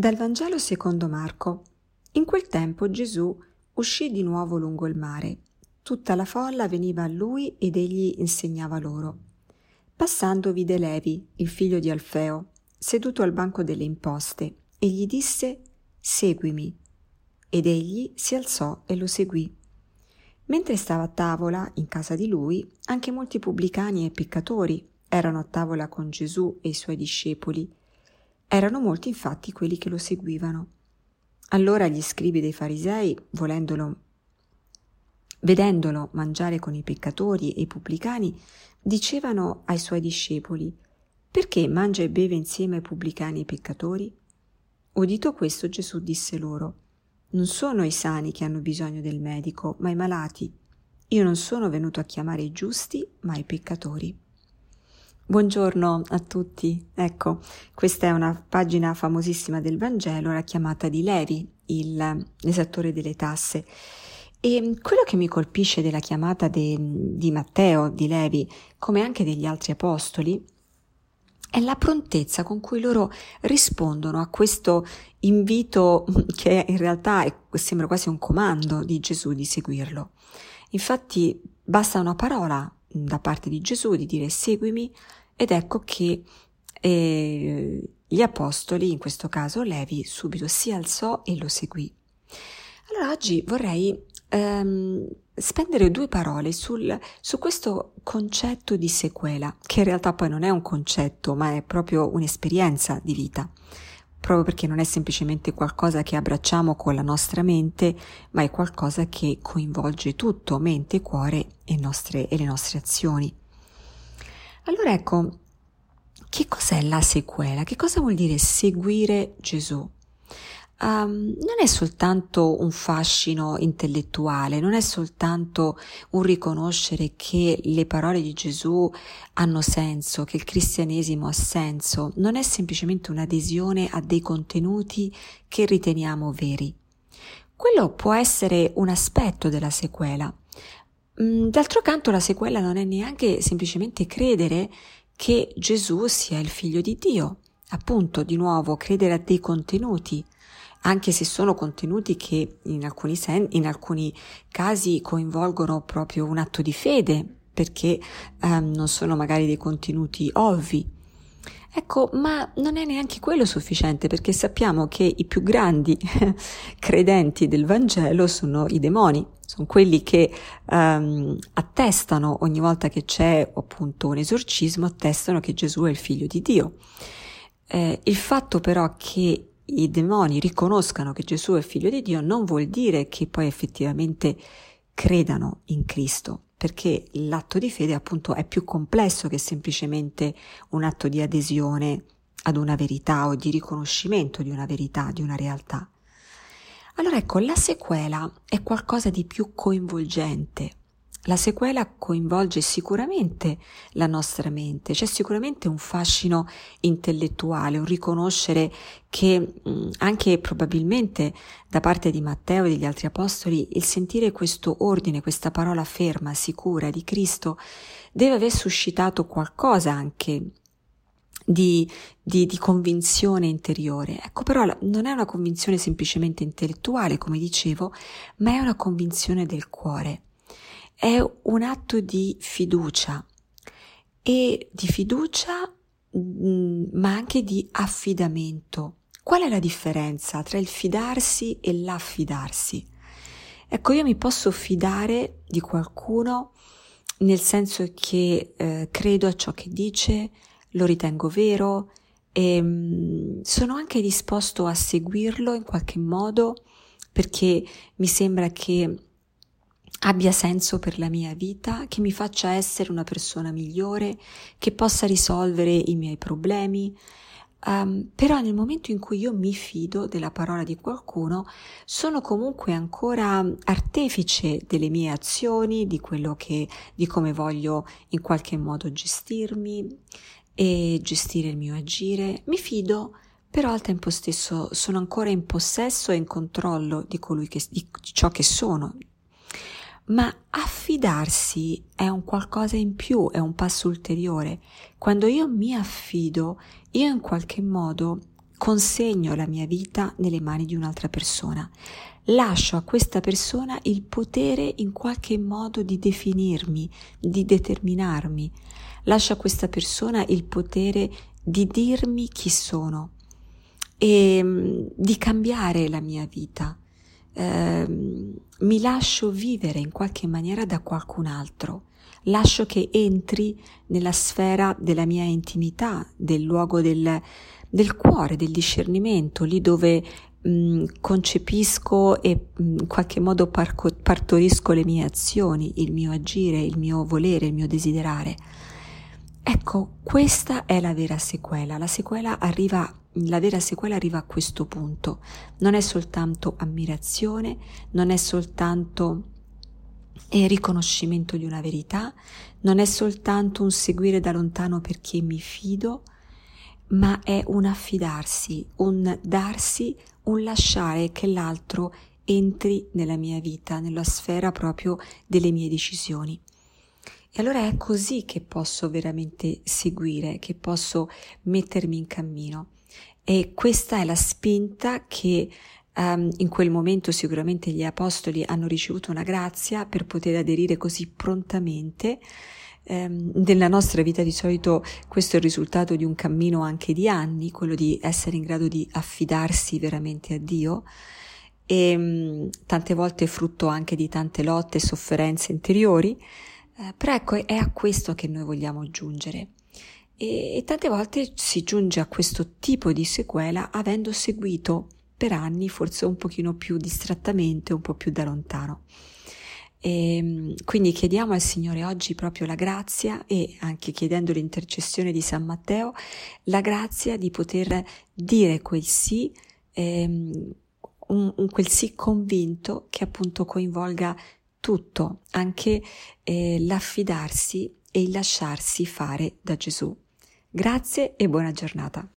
Dal Vangelo secondo Marco. In quel tempo Gesù uscì di nuovo lungo il mare. Tutta la folla veniva a lui ed egli insegnava loro. Passando vide Levi, il figlio di Alfeo, seduto al banco delle imposte, e gli disse Seguimi. Ed egli si alzò e lo seguì. Mentre stava a tavola, in casa di lui, anche molti pubblicani e peccatori erano a tavola con Gesù e i suoi discepoli erano molti infatti quelli che lo seguivano. Allora gli scribi dei farisei, volendolo, vedendolo mangiare con i peccatori e i pubblicani, dicevano ai suoi discepoli, perché mangia e beve insieme ai pubblicani e ai peccatori? Udito questo Gesù disse loro, non sono i sani che hanno bisogno del medico, ma i malati. Io non sono venuto a chiamare i giusti, ma i peccatori. Buongiorno a tutti. Ecco, questa è una pagina famosissima del Vangelo, la chiamata di Levi, il, l'esattore delle tasse. E quello che mi colpisce della chiamata de, di Matteo, di Levi, come anche degli altri apostoli, è la prontezza con cui loro rispondono a questo invito che in realtà è, sembra quasi un comando di Gesù di seguirlo. Infatti basta una parola da parte di Gesù di dire seguimi ed ecco che eh, gli apostoli, in questo caso Levi, subito si alzò e lo seguì. Allora oggi vorrei ehm, spendere due parole sul, su questo concetto di sequela, che in realtà poi non è un concetto, ma è proprio un'esperienza di vita proprio perché non è semplicemente qualcosa che abbracciamo con la nostra mente, ma è qualcosa che coinvolge tutto, mente, cuore e, nostre, e le nostre azioni. Allora ecco, che cos'è la sequela? Che cosa vuol dire seguire Gesù? Um, non è soltanto un fascino intellettuale, non è soltanto un riconoscere che le parole di Gesù hanno senso, che il cristianesimo ha senso, non è semplicemente un'adesione a dei contenuti che riteniamo veri. Quello può essere un aspetto della sequela. Mm, d'altro canto la sequela non è neanche semplicemente credere che Gesù sia il figlio di Dio, appunto di nuovo credere a dei contenuti, anche se sono contenuti che in alcuni, sen- in alcuni casi coinvolgono proprio un atto di fede, perché um, non sono magari dei contenuti ovvi. Ecco, ma non è neanche quello sufficiente perché sappiamo che i più grandi credenti del Vangelo sono i demoni, sono quelli che um, attestano ogni volta che c'è appunto un esorcismo, attestano che Gesù è il figlio di Dio. Eh, il fatto però che i demoni riconoscano che Gesù è figlio di Dio non vuol dire che poi effettivamente credano in Cristo, perché l'atto di fede appunto è più complesso che semplicemente un atto di adesione ad una verità o di riconoscimento di una verità, di una realtà. Allora ecco, la sequela è qualcosa di più coinvolgente, la sequela coinvolge sicuramente la nostra mente, c'è sicuramente un fascino intellettuale, un riconoscere che anche probabilmente da parte di Matteo e degli altri apostoli il sentire questo ordine, questa parola ferma, sicura di Cristo deve aver suscitato qualcosa anche di, di, di, convinzione interiore. Ecco, però non è una convinzione semplicemente intellettuale, come dicevo, ma è una convinzione del cuore è un atto di fiducia e di fiducia mm, ma anche di affidamento. Qual è la differenza tra il fidarsi e l'affidarsi? Ecco, io mi posso fidare di qualcuno nel senso che eh, credo a ciò che dice, lo ritengo vero e mh, mm, sono anche disposto a seguirlo in qualche modo perché mi sembra che abbia senso per la mia vita, che mi faccia essere una persona migliore, che possa risolvere i miei problemi. Um, però nel momento in cui io mi fido della parola di qualcuno, sono comunque ancora artefice delle mie azioni, di quello che, di come voglio in qualche modo gestirmi e gestire il mio agire. Mi fido, però al tempo stesso sono ancora in possesso e in controllo di colui che, di ciò che sono, ma affidarsi è un qualcosa in più, è un passo ulteriore. Quando io mi affido, io in qualche modo consegno la mia vita nelle mani di un'altra persona. Lascio a questa persona il potere in qualche modo di definirmi, di determinarmi. Lascio a questa persona il potere di dirmi chi sono e mm, di cambiare la mia vita. Eh, mi lascio vivere in qualche maniera da qualcun altro lascio che entri nella sfera della mia intimità, del luogo del, del cuore, del discernimento, lì dove mh, concepisco e mh, in qualche modo parco, partorisco le mie azioni, il mio agire, il mio volere, il mio desiderare. Ecco, questa è la vera sequela. La sequela arriva la vera sequela arriva a questo punto. Non è soltanto ammirazione, non è soltanto è riconoscimento di una verità, non è soltanto un seguire da lontano perché mi fido, ma è un affidarsi, un darsi, un lasciare che l'altro entri nella mia vita, nella sfera proprio delle mie decisioni. E allora è così che posso veramente seguire, che posso mettermi in cammino. E questa è la spinta che Um, in quel momento sicuramente gli apostoli hanno ricevuto una grazia per poter aderire così prontamente. Um, nella nostra vita di solito questo è il risultato di un cammino anche di anni, quello di essere in grado di affidarsi veramente a Dio e um, tante volte frutto anche di tante lotte e sofferenze interiori, uh, però ecco è a questo che noi vogliamo giungere. E, e tante volte si giunge a questo tipo di sequela avendo seguito per anni, forse un pochino più distrattamente, un po' più da lontano. E ehm, quindi chiediamo al Signore oggi proprio la grazia e anche chiedendo l'intercessione di San Matteo, la grazia di poter dire quel sì, ehm, un, un, quel sì convinto che appunto coinvolga tutto, anche eh, l'affidarsi e il lasciarsi fare da Gesù. Grazie e buona giornata.